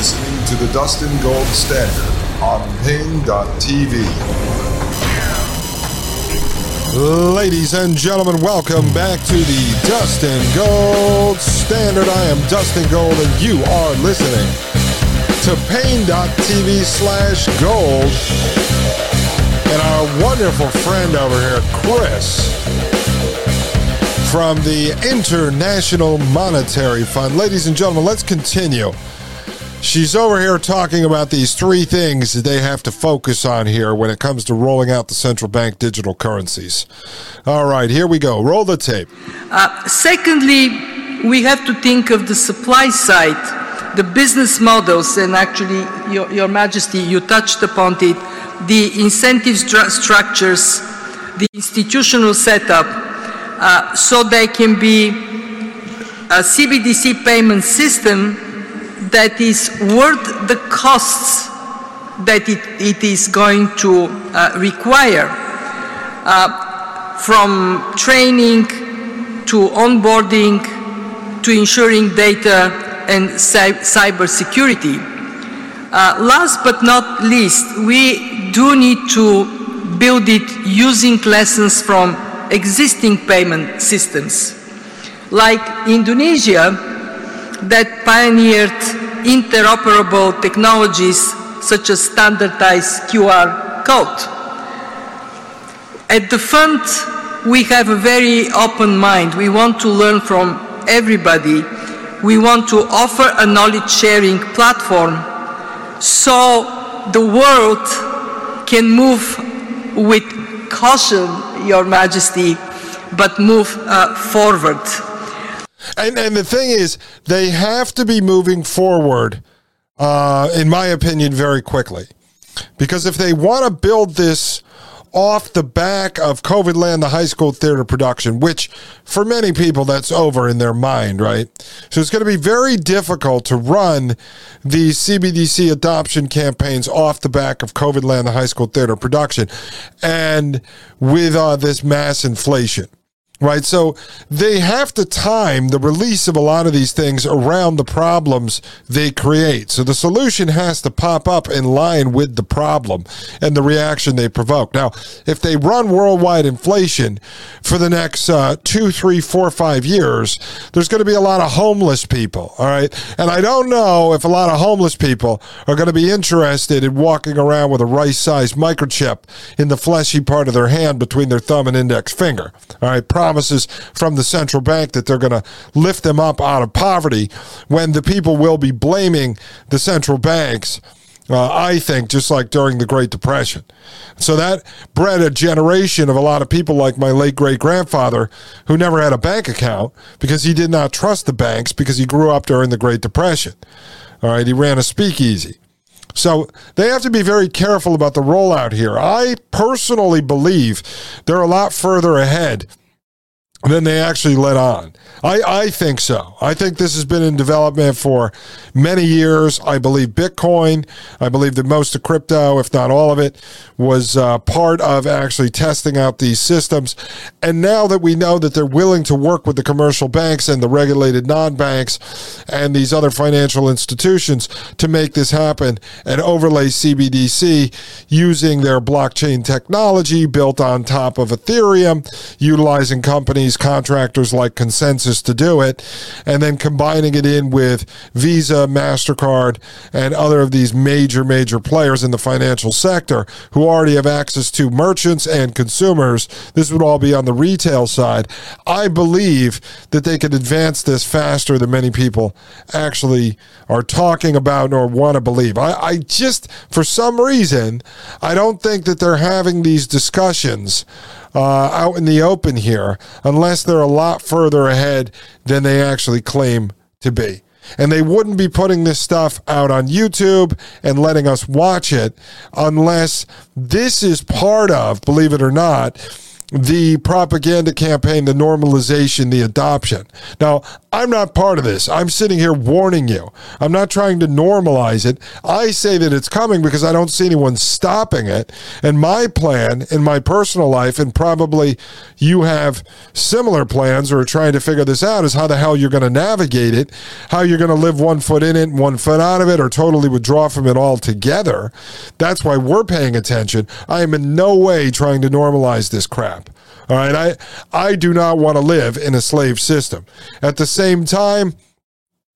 listening to the Dustin Gold Standard on Paine.tv. Ladies and gentlemen, welcome back to the Dustin Gold Standard. I am Dustin Gold, and you are listening to Paine.tv slash gold. And our wonderful friend over here, Chris, from the International Monetary Fund. Ladies and gentlemen, let's continue. She's over here talking about these three things that they have to focus on here when it comes to rolling out the central bank digital currencies. All right, here we go. Roll the tape. Uh, secondly, we have to think of the supply side, the business models, and actually, Your, Your Majesty, you touched upon it, the incentive stru- structures, the institutional setup, uh, so there can be a CBDC payment system that is worth the costs that it, it is going to uh, require uh, from training to onboarding to ensuring data and cyber security. Uh, last but not least, we do need to build it using lessons from existing payment systems. Like Indonesia, that pioneered interoperable technologies such as standardized QR code. At the fund, we have a very open mind. We want to learn from everybody. We want to offer a knowledge sharing platform so the world can move with caution, Your Majesty, but move uh, forward. And and the thing is, they have to be moving forward, uh, in my opinion, very quickly, because if they want to build this off the back of COVID Land, the high school theater production, which for many people that's over in their mind, right? So it's going to be very difficult to run these CBDC adoption campaigns off the back of COVID Land, the high school theater production, and with uh, this mass inflation right? So they have to time the release of a lot of these things around the problems they create. So the solution has to pop up in line with the problem and the reaction they provoke. Now, if they run worldwide inflation for the next uh, two, three, four, five years, there's going to be a lot of homeless people, all right? And I don't know if a lot of homeless people are going to be interested in walking around with a rice sized microchip in the fleshy part of their hand between their thumb and index finger, all right? Promises from the central bank that they're going to lift them up out of poverty when the people will be blaming the central banks. Uh, I think, just like during the Great Depression. So that bred a generation of a lot of people like my late great grandfather who never had a bank account because he did not trust the banks because he grew up during the Great Depression. All right, he ran a speakeasy. So they have to be very careful about the rollout here. I personally believe they're a lot further ahead than they actually let on. I, I think so. I think this has been in development for many years. I believe Bitcoin, I believe that most of crypto, if not all of it, was uh, part of actually testing out these systems. And now that we know that they're willing to work with the commercial banks and the regulated non banks and these other financial institutions to make this happen and overlay CBDC using their blockchain technology built on top of Ethereum, utilizing companies contractors like ConsenSys to do it, and then combining it in with Visa, MasterCard, and other of these major, major players in the financial sector who already have access to merchants and consumers. This would all be on the retail side. I believe that they could advance this faster than many people actually are talking about or want to believe. I, I just, for some reason, I don't think that they're having these discussions uh, out in the open here unless they're a lot further ahead than they actually claim to be. And they wouldn't be putting this stuff out on YouTube and letting us watch it unless this is part of, believe it or not, the propaganda campaign, the normalization, the adoption. Now, I'm not part of this. I'm sitting here warning you. I'm not trying to normalize it. I say that it's coming because I don't see anyone stopping it. And my plan in my personal life, and probably you have similar plans or are trying to figure this out, is how the hell you're going to navigate it, how you're going to live one foot in it and one foot out of it, or totally withdraw from it altogether. That's why we're paying attention. I am in no way trying to normalize this crap. All right. I, I do not want to live in a slave system. At the same time,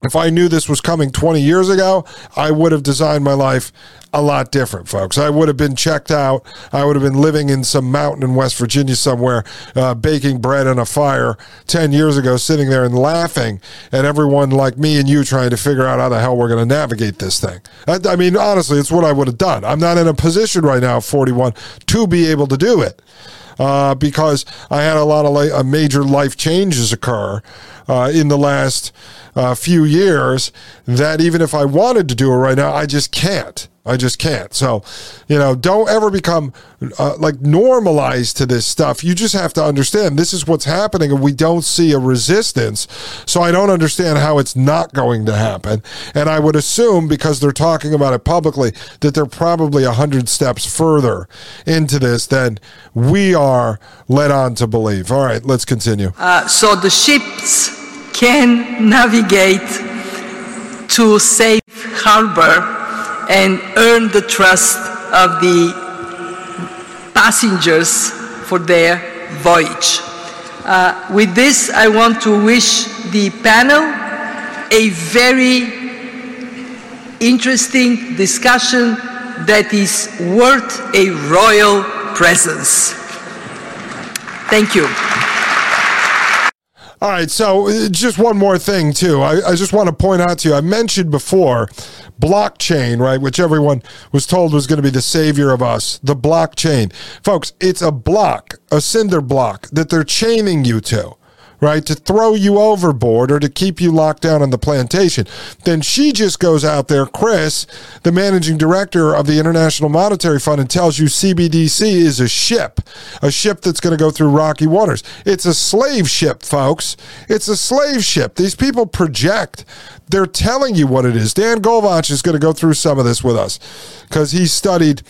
if I knew this was coming 20 years ago, I would have designed my life a lot different, folks. I would have been checked out. I would have been living in some mountain in West Virginia somewhere, uh, baking bread on a fire 10 years ago, sitting there and laughing at everyone like me and you trying to figure out how the hell we're going to navigate this thing. I, I mean, honestly, it's what I would have done. I'm not in a position right now, 41, to be able to do it uh, because I had a lot of uh, major life changes occur uh, in the last uh, few years that even if I wanted to do it right now, I just can't. I just can't. So, you know, don't ever become uh, like normalized to this stuff. You just have to understand this is what's happening and we don't see a resistance. So I don't understand how it's not going to happen. And I would assume because they're talking about it publicly that they're probably a hundred steps further into this than we are led on to believe. All right, let's continue. Uh, so the ships can navigate to safe harbor and earn the trust of the passengers for their voyage. Uh, with this, I want to wish the panel a very interesting discussion that is worth a royal presence. Thank you. All right, so uh, just one more thing, too. I, I, just want to point out to you, I mentioned before blockchain, right, which everyone was told was going to be the savior of us. The blockchain. Folks, it's a block, a cinder block that they're chaining you to right, to throw you overboard or to keep you locked down on the plantation. Then she just goes out there, Chris, the managing director of the International Monetary Fund, and tells you CBDC is a ship, a ship that's going to go through rocky waters. It's a slave ship, folks. It's a slave ship. These people project. They're telling you what it is. Dan Golvach is going to go through some of this with us because he studied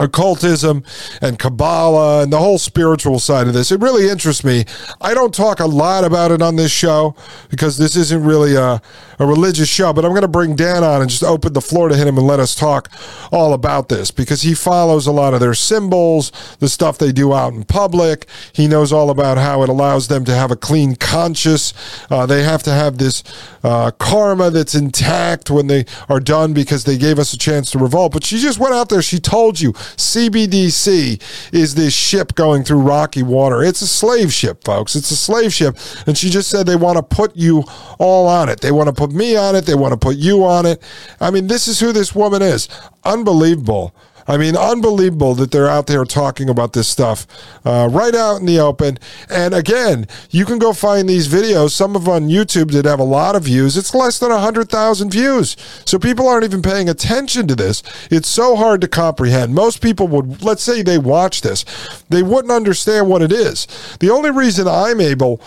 occultism and Kabbalah and the whole spiritual side of this. It really interests me. I don't talk a lot about it on this show because this isn't really a, a religious show, but I'm going to bring Dan on and just open the floor to him and let us talk all about this because he follows a lot of their symbols, the stuff they do out in public. He knows all about how it allows them to have a clean conscience. Uh, they have to have this uh, karma that's intact when they are done because they gave us a chance to revolt. But she just went out there. She told you CBDC is this ship going through rocky water. It's a slave ship, folks. It's a slave ship. And she just said they want to put you all on it. They want to put me on it. They want to put you on it. I mean, this is who this woman is. Unbelievable. I mean, unbelievable that they're out there talking about this stuff uh, right out in the open. And again, you can go find these videos. Some of them on YouTube that have a lot of views. It's less than 100,000 views. So people aren't even paying attention to this. It's so hard to comprehend. Most people would, let's say they watch this, they wouldn't understand what it is. The only reason I'm able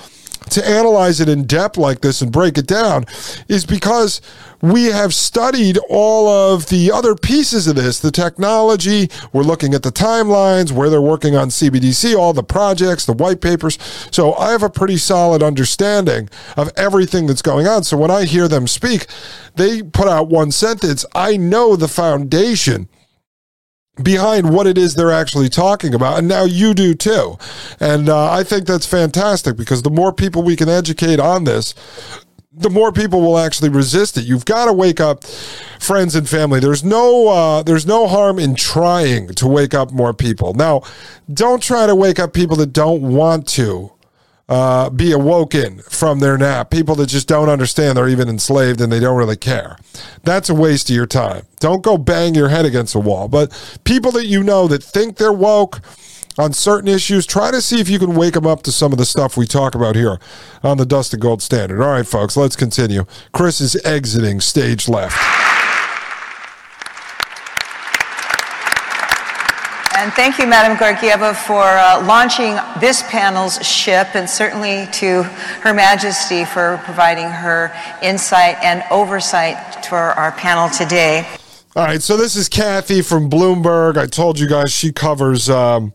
to analyze it in depth like this and break it down is because we have studied all of the other pieces of this the technology we're looking at the timelines where they're working on cbdc all the projects the white papers. So i have a pretty solid understanding of everything that's going on. So when i hear them speak they put out one sentence i know the foundation behind what it is they're actually talking about. And now you do too. And uh, I think that's fantastic because the more people we can educate on this, the more people will actually resist it. You've got to wake up friends and family. There's no uh, there's no harm in trying to wake up more people. Now, don't try to wake up people that don't want to uh, be awoken from their nap. People that just don't understand they're even enslaved and they don't really care. That's a waste of your time. Don't go bang your head against a wall. But people that you know that think they're woke on certain issues, try to see if you can wake them up to some of the stuff we talk about here on the Dustin Gold Standard. All right, folks, let's continue. Chris is exiting stage left. And thank you, Madam Georgieva, for uh, launching this panel's ship, and certainly to Her Majesty for providing her insight and oversight for our panel today. All right, so this is Kathy from Bloomberg. I told you guys she covers um,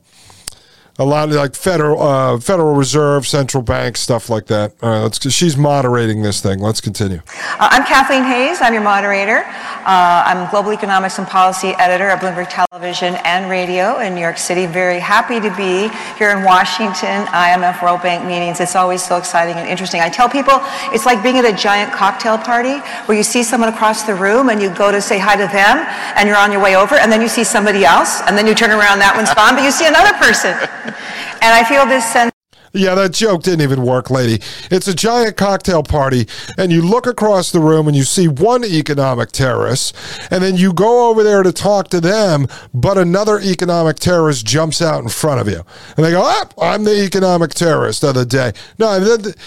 a lot of like federal uh, Federal Reserve, central bank stuff like that. All right, let's. She's moderating this thing. Let's continue. Uh, I'm Kathleen Hayes. I'm your moderator. Uh, I'm Global Economics and Policy Editor at Bloomberg Television and Radio in New York City. Very happy to be here in Washington. IMF World Bank meetings. It's always so exciting and interesting. I tell people it's like being at a giant cocktail party where you see someone across the room and you go to say hi to them and you're on your way over and then you see somebody else and then you turn around that one's gone but you see another person. And I feel this sense. Yeah, that joke didn't even work, lady. It's a giant cocktail party, and you look across the room and you see one economic terrorist, and then you go over there to talk to them, but another economic terrorist jumps out in front of you. And they go, ah, I'm the economic terrorist of the day. No,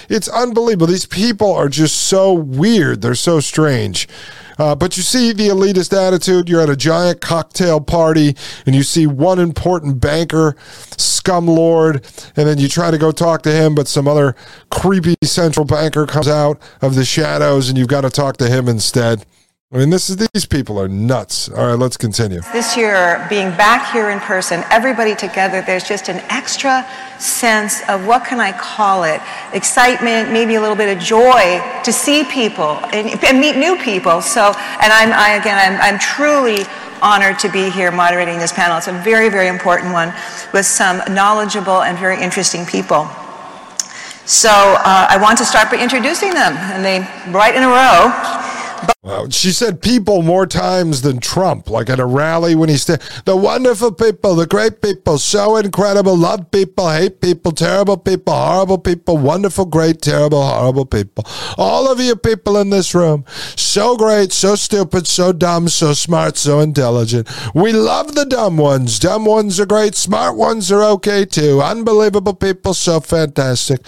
it's unbelievable. These people are just so weird. They're so strange. Uh, but you see the elitist attitude. You're at a giant cocktail party and you see one important banker, scum lord, and then you try to go talk to him, but some other creepy central banker comes out of the shadows and you've got to talk to him instead. I mean, this is these people are nuts. All right, let's continue. This year, being back here in person, everybody together, there's just an extra sense of what can I call it? Excitement, maybe a little bit of joy to see people and, and meet new people. So, and I'm, I again, I'm, I'm truly honored to be here moderating this panel. It's a very, very important one with some knowledgeable and very interesting people. So uh, I want to start by introducing them, and they right in a row. She said people more times than Trump, like at a rally when he said, The wonderful people, the great people, so incredible, love people, hate people, terrible people, horrible people, wonderful, great, terrible, horrible people. All of you people in this room, so great, so stupid, so dumb, so smart, so intelligent. We love the dumb ones. Dumb ones are great, smart ones are okay too. Unbelievable people, so fantastic.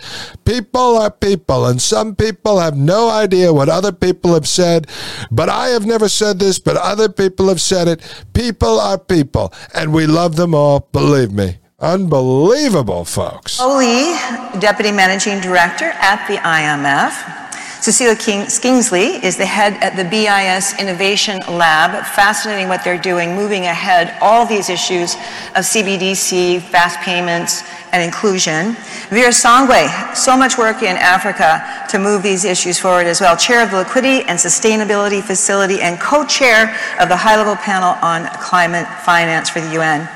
People are people, and some people have no idea what other people have said but I have never said this, but other people have said it. People are people, and we love them all, believe me. Unbelievable, folks. Bo Li, Deputy Managing Director at the IMF. Cecilia King- Skingsley is the head at the BIS Innovation Lab. Fascinating what they're doing, moving ahead all these issues of CBDC, fast payments, and inclusion. Vera Songwe, so much work in Africa to move these issues forward as well. Chair of the Liquidity and Sustainability Facility and co-chair of the high-level panel on climate finance for the UN.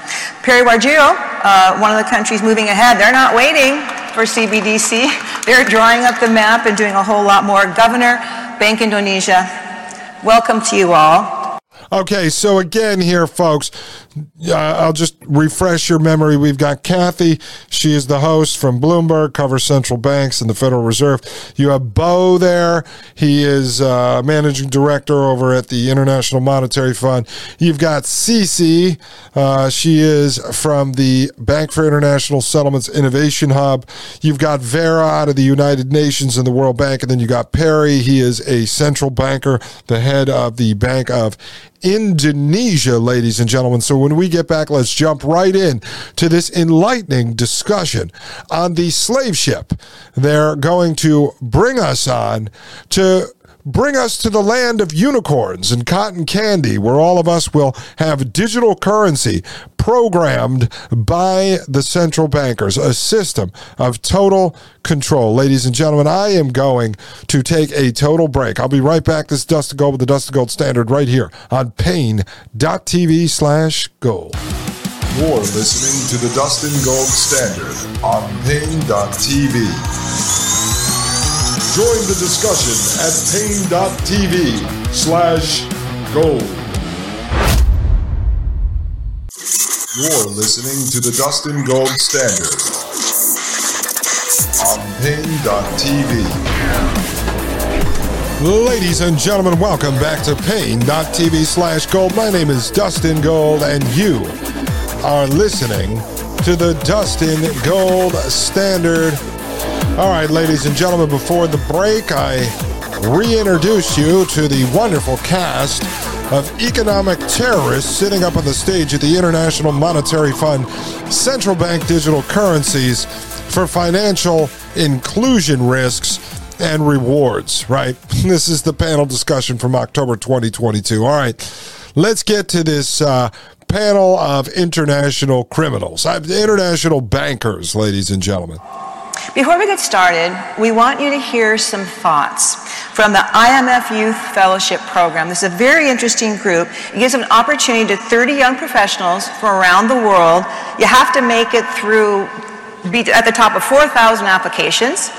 Perry Warjiyo, uh, one of the countries moving ahead. They're not waiting for CBDC. They're drawing up the map and doing a whole lot more. Governor, Bank Indonesia, welcome to you all. Okay, so again here, folks, uh, I'll just refresh your memory. We've got Kathy. She is the host from Bloomberg, covers central banks and the Federal Reserve. You have Bo there. He is uh, managing director over at the International Monetary Fund. You've got Cece. Uh, she is from the Bank for International Settlements Innovation Hub. You've got Vera out of the United Nations and the World Bank. And then you got Perry. He is a central banker, the head of the Bank of Indonesia, ladies and gentlemen. So when we get back, let's jump right in to this enlightening discussion on the slave ship they're going to bring us on to bring us to the land of unicorns and cotton candy, where all of us will have digital currency programmed by the central bankers, a system of total control. Ladies and gentlemen, I am going to take a total break. I'll be right back. This is Dustin Gold with the Dustin Gold Standard right here on Paine.tv slash gold. You're listening to the Dust Dustin Gold Standard on Paine.tv. Join the discussion at Paine.tv slash gold. You're listening to the Dustin Gold Standard on Paine.tv. Ladies and gentlemen, welcome back to Paine.tv slash gold. My name is Dustin Gold, and you are listening to the Dustin Gold Standard all right, ladies and gentlemen, before the break, I reintroduce you to the wonderful cast of economic terrorists sitting up on the stage at the International Monetary Fund central bank digital currencies for financial inclusion risks and rewards, right? This is the panel discussion from October 2022. All right, let's get to this uh, panel of international criminals, international bankers, ladies and gentlemen. Before we get started, we want you to hear some thoughts from the IMF Youth Fellowship Program. This is a very interesting group. It gives an opportunity to 30 young professionals from around the world. You have to make it through, be at the top of 4,000 applications.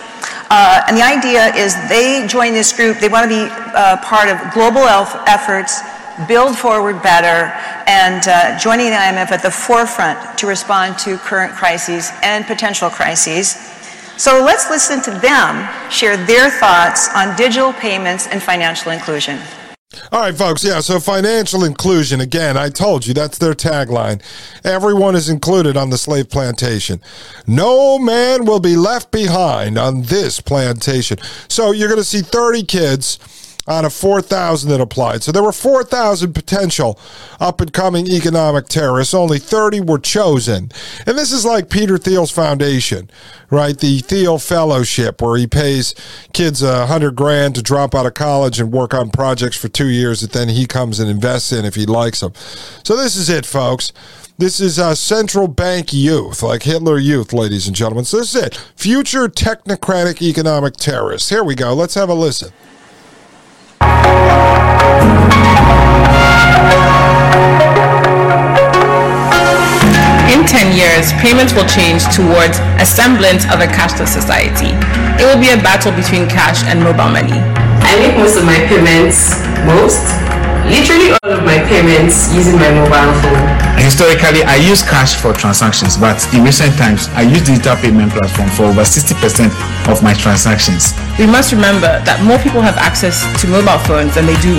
Uh, and the idea is they join this group, they want to be uh, part of global efforts, build forward better, and uh, joining the IMF at the forefront to respond to current crises and potential crises. So let's listen to them share their thoughts on digital payments and financial inclusion. All right, folks. Yeah, so financial inclusion. Again, I told you that's their tagline. Everyone is included on the slave plantation. No man will be left behind on this plantation. So you're going to see 30 kids out of 4,000 that applied. So there were 4,000 potential up and coming economic terrorists. Only 30 were chosen. And this is like Peter Thiel's foundation, right? The Thiel Fellowship, where he pays kids a hundred grand to drop out of college and work on projects for two years that then he comes and invests in if he likes them. So this is it, folks. This is uh, central bank youth, like Hitler Youth, ladies and gentlemen. So this is it. Future technocratic economic terrorists. Here we go. Let's have a listen. In 10 years, payments will change towards a semblance of a cashless society. It will be a battle between cash and mobile money. I make most of my payments, most, literally all of my payments using my mobile phone. Historically, I use cash for transactions, but in recent times, I use digital payment platform for over 60% of my transactions. We must remember that more people have access to mobile phones than they do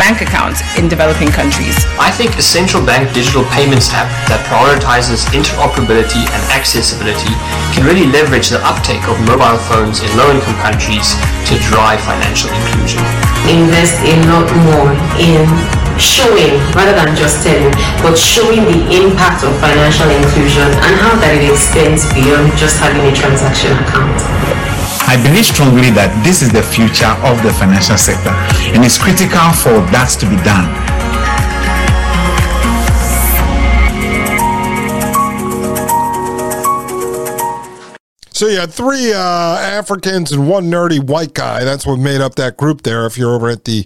bank accounts in developing countries. I think a central bank digital payments app that prioritizes interoperability and accessibility can really leverage the uptake of mobile phones in low-income countries to drive financial inclusion. Invest a lot more in showing rather than just telling, but showing the impact of financial inclusion and how that it extends beyond just having a transaction account. I believe strongly that this is the future of the financial sector and it's critical for that to be done. So you had three uh, Africans and one nerdy white guy. That's what made up that group there. If you're over at the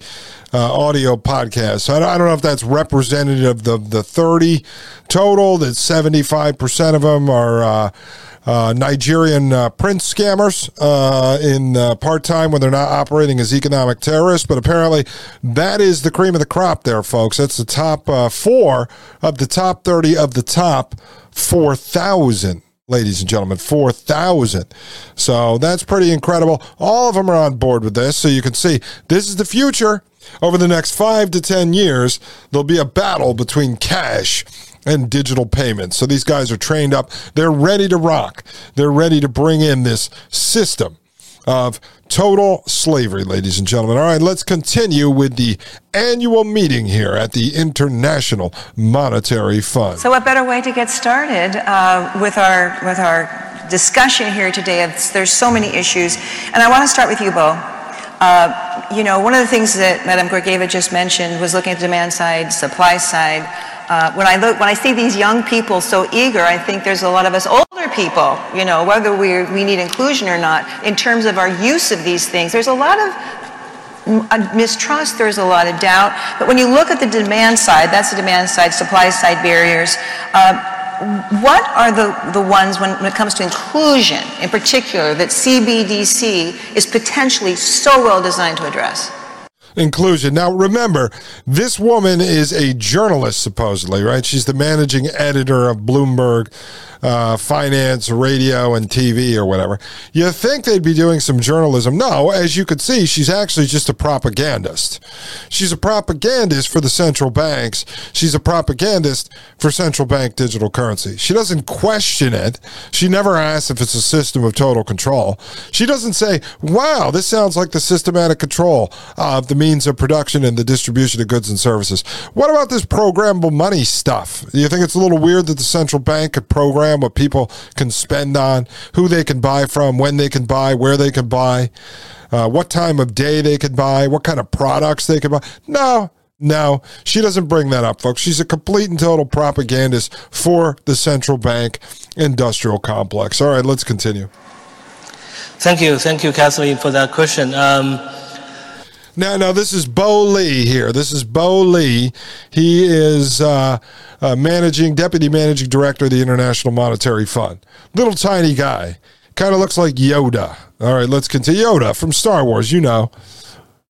uh, audio podcast, so I don't, I don't know if that's representative of the the 30 total. That 75 percent of them are. Uh, uh, Nigerian uh, prince scammers uh, in part time when they're not operating as economic terrorists. But apparently, that is the cream of the crop there, folks. That's the top four of the top 30 of the top 4,000 ladies and gentlemen, 4,000. So that's pretty incredible. All of them are on board with this. So you can see this is the future. Over the next five to 10 years, there'll be a battle between cash and digital payments. So these guys are trained up. They're ready to rock. They're ready to bring in this system of total slavery, ladies and gentlemen. All right, let's continue with the annual meeting here at the International Monetary Fund. So, what better way to get started uh, with our with our discussion here today? There's so many issues, and I want to start with you, Bo. Uh, you know, one of the things that Madame Georgieva just mentioned was looking at the demand side, supply side. Uh, when I look, when I see these young people so eager, I think there's a lot of us older people, you know, whether we we need inclusion or not, in terms of our use of these things. There's a lot of mistrust, there's a lot of doubt. But when you look at the demand side, that's the demand side, supply side barriers. Uh, what are the, the ones when, when it comes to inclusion in particular that CBDC is potentially so well designed to address? Inclusion. Now, remember, this woman is a journalist, supposedly, right? She's the managing editor of Bloomberg uh, Finance, Radio, and TV, or whatever. You think they'd be doing some journalism. No, as you could see, she's actually just a propagandist. She's a propagandist for the central banks. She's a propagandist for central bank digital currency. She doesn't question it. She never asks if it's a system of total control. She doesn't say, wow, this sounds like the systematic control of the means of production and the distribution of goods and services. What about this programmable money stuff? Do you think it's a little weird that the central bank could program what people can spend on, who they can buy from, when they can buy, where they can buy, uh, what time of day they can buy, what kind of products they can buy? No, no, she doesn't bring that up, folks. She's a complete and total propagandist for the central bank industrial complex. All right, let's continue. Thank you. Thank you, Kathleen, for that question. Um, now, now this is Bo Li here. This is Bo Li. He is uh, uh, managing deputy managing director of the International Monetary Fund. Little tiny guy, kind of looks like Yoda. All right, let's continue. Yoda from Star Wars, you know.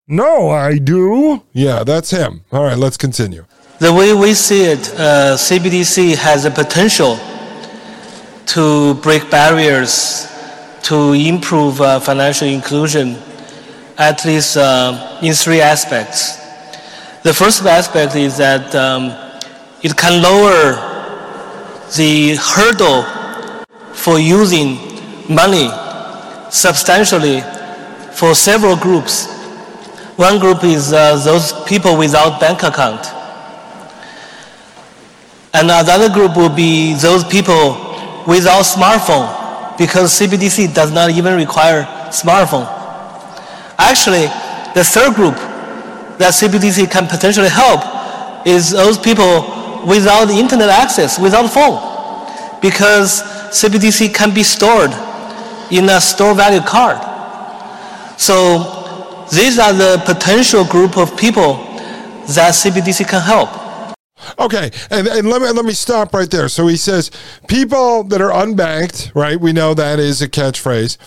No, I do. Yeah, that's him. All right, let's continue. The way we see it, uh, CBDC has the potential to break barriers, to improve uh, financial inclusion, at least uh, in three aspects. The first aspect is that um, it can lower the hurdle for using money substantially for several groups. One group is uh, those people without bank account. And another group will be those people without smartphone because CBDC does not even require smartphone. Actually, the third group that CBDC can potentially help is those people without internet access, without phone, because CBDC can be stored in a store value card. So these are the potential group of people that CBDC can help. Okay, and, and let me let me stop right there. So he says people that are unbanked, right? We know that is a catchphrase.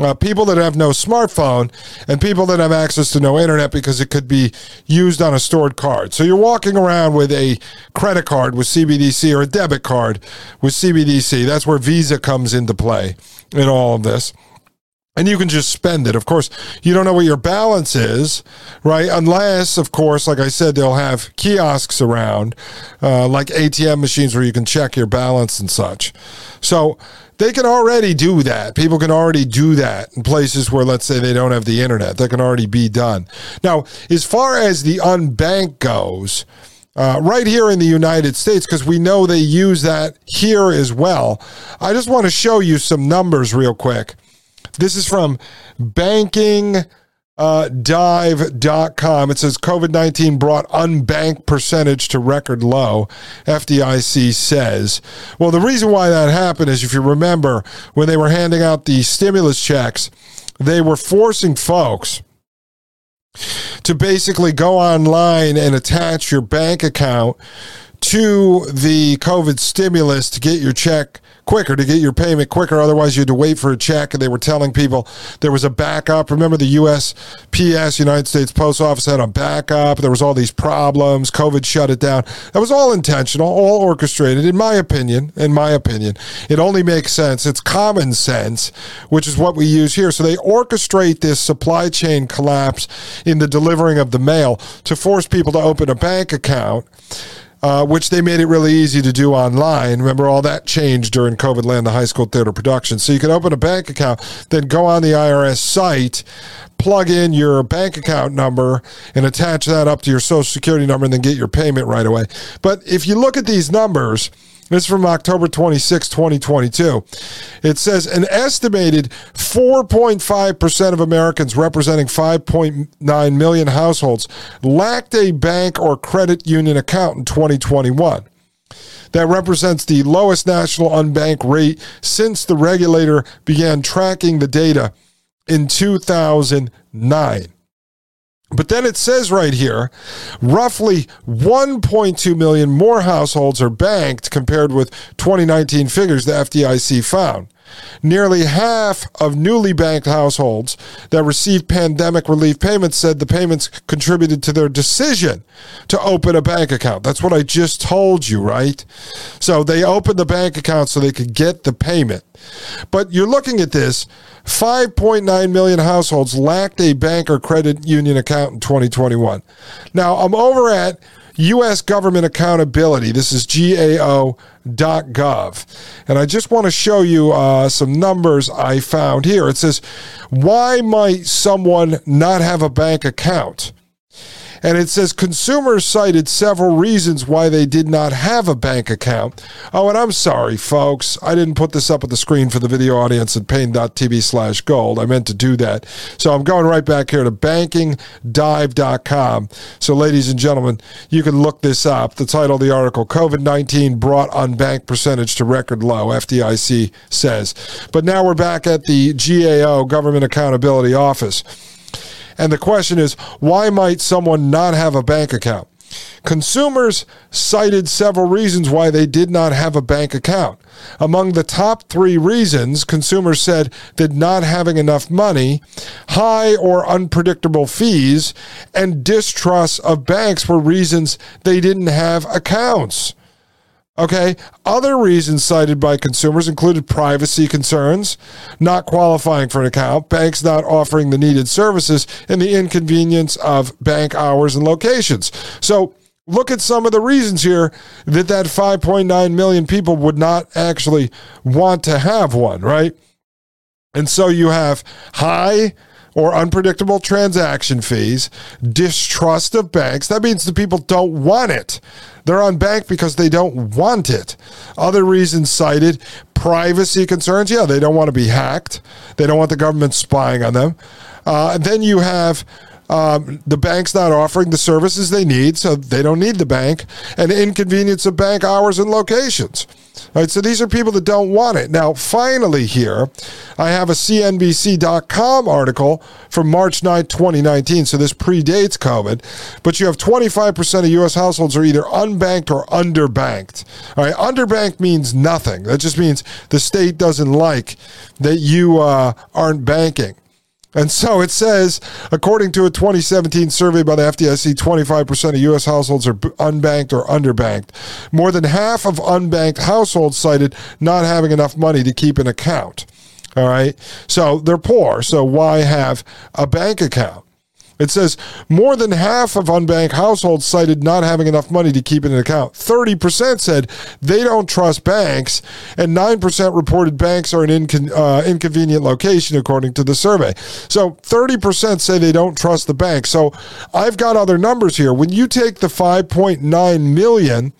Uh, people that have no smartphone and people that have access to no internet because it could be used on a stored card. So you're walking around with a credit card with CBDC or a debit card with CBDC. That's where Visa comes into play in all of this and you can just spend it. Of course, you don't know what your balance is, right? Unless, of course, like I said, they'll have kiosks around, uh, like ATM machines where you can check your balance and such. So they can already do that. People can already do that in places where, let's say, they don't have the internet. That can already be done. Now, as far as the unbanked goes, uh, right here in the United States, because we know they use that here as well. I just want to show you some numbers real quick. This is from banking. Uh, dive.com. It says COVID 19 brought unbanked percentage to record low, FDIC says. Well, the reason why that happened is if you remember, when they were handing out the stimulus checks, they were forcing folks to basically go online and attach your bank account to the COVID stimulus to get your check quicker, to get your payment quicker. Otherwise, you had to wait for a check. And they were telling people there was a backup. Remember, the USPS, United States Post Office, had a backup. There was all these problems. COVID shut it down. That was all intentional, all orchestrated. In my opinion, in my opinion, it only makes sense. It's common sense, which is what we use here. So they orchestrate this supply chain collapse in the delivering of the mail to force people to open a bank account uh, which they made it really easy to do online. Remember, all that changed during COVID land, the high school theater production. So you can open a bank account, then go on the IRS site, plug in your bank account number, and attach that up to your social security number, and then get your payment right away. But if you look at these numbers, this is from October 26, 2022. It says an estimated 4.5% of Americans, representing 5.9 million households, lacked a bank or credit union account in 2021. That represents the lowest national unbanked rate since the regulator began tracking the data in 2009. But then it says right here roughly 1.2 million more households are banked compared with 2019 figures the FDIC found. Nearly half of newly banked households that received pandemic relief payments said the payments contributed to their decision to open a bank account. That's what I just told you, right? So they opened the bank account so they could get the payment. But you're looking at this 5.9 million households lacked a bank or credit union account in 2021. Now, I'm over at U.S. Government Accountability. This is GAO.gov. And I just want to show you uh, some numbers I found here. It says, Why might someone not have a bank account? And it says consumers cited several reasons why they did not have a bank account. Oh, and I'm sorry, folks. I didn't put this up at the screen for the video audience at Paine.tv slash gold. I meant to do that. So I'm going right back here to bankingdive.com. So, ladies and gentlemen, you can look this up. The title of the article COVID 19 brought unbanked percentage to record low, FDIC says. But now we're back at the GAO, Government Accountability Office. And the question is why might someone not have a bank account? Consumers cited several reasons why they did not have a bank account. Among the top three reasons, consumers said that not having enough money, high or unpredictable fees, and distrust of banks were reasons they didn't have accounts. Okay. Other reasons cited by consumers included privacy concerns, not qualifying for an account, banks not offering the needed services, and the inconvenience of bank hours and locations. So look at some of the reasons here that that 5.9 million people would not actually want to have one, right? And so you have high or unpredictable transaction fees, distrust of banks. That means the people don't want it. They're on bank because they don't want it. Other reasons cited privacy concerns. Yeah, they don't want to be hacked, they don't want the government spying on them. Uh, then you have um, the bank's not offering the services they need, so they don't need the bank, and inconvenience of bank hours and locations. All right, so these are people that don't want it. Now, finally, here, I have a CNBC.com article from March 9, 2019. So this predates COVID, but you have 25% of U.S. households are either unbanked or underbanked. All right, underbanked means nothing. That just means the state doesn't like that you uh, aren't banking. And so it says, according to a 2017 survey by the FDIC, 25% of U.S. households are unbanked or underbanked. More than half of unbanked households cited not having enough money to keep an account. All right. So they're poor. So why have a bank account? It says more than half of unbanked households cited not having enough money to keep in an account. 30% said they don't trust banks, and 9% reported banks are an incon- uh, inconvenient location, according to the survey. So 30% say they don't trust the bank. So I've got other numbers here. When you take the 5.9 million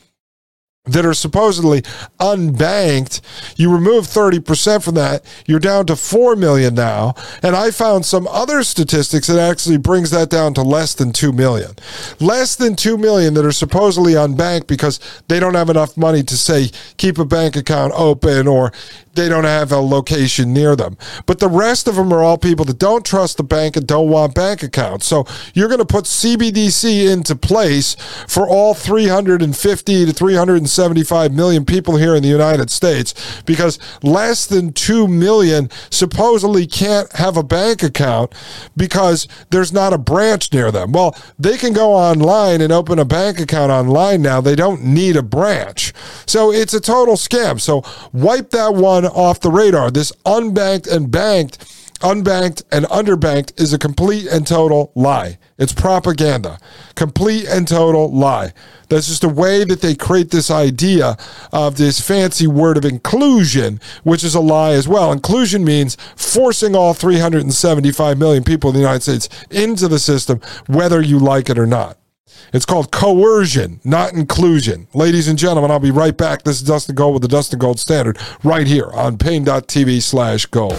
that are supposedly unbanked, you remove 30% from that, you're down to 4 million now. And I found some other statistics that actually brings that down to less than 2 million. Less than 2 million that are supposedly unbanked because they don't have enough money to say keep a bank account open or they don't have a location near them. But the rest of them are all people that don't trust the bank and don't want bank accounts. So you're going to put CBDC into place for all 350 to 375 million people here in the United States because less than 2 million supposedly can't have a bank account because there's not a branch near them. Well, they can go online and open a bank account online now. They don't need a branch. So it's a total scam. So wipe that one off the radar. This unbanked and banked, unbanked and underbanked is a complete and total lie. It's propaganda. Complete and total lie. That's just a way that they create this idea of this fancy word of inclusion, which is a lie as well. Inclusion means forcing all 375 million people in the United States into the system, whether you like it or not. It's called coercion, not inclusion. Ladies and gentlemen, I'll be right back. This is Dustin Gold with the Dustin Gold Standard right here on Paine.tv slash gold.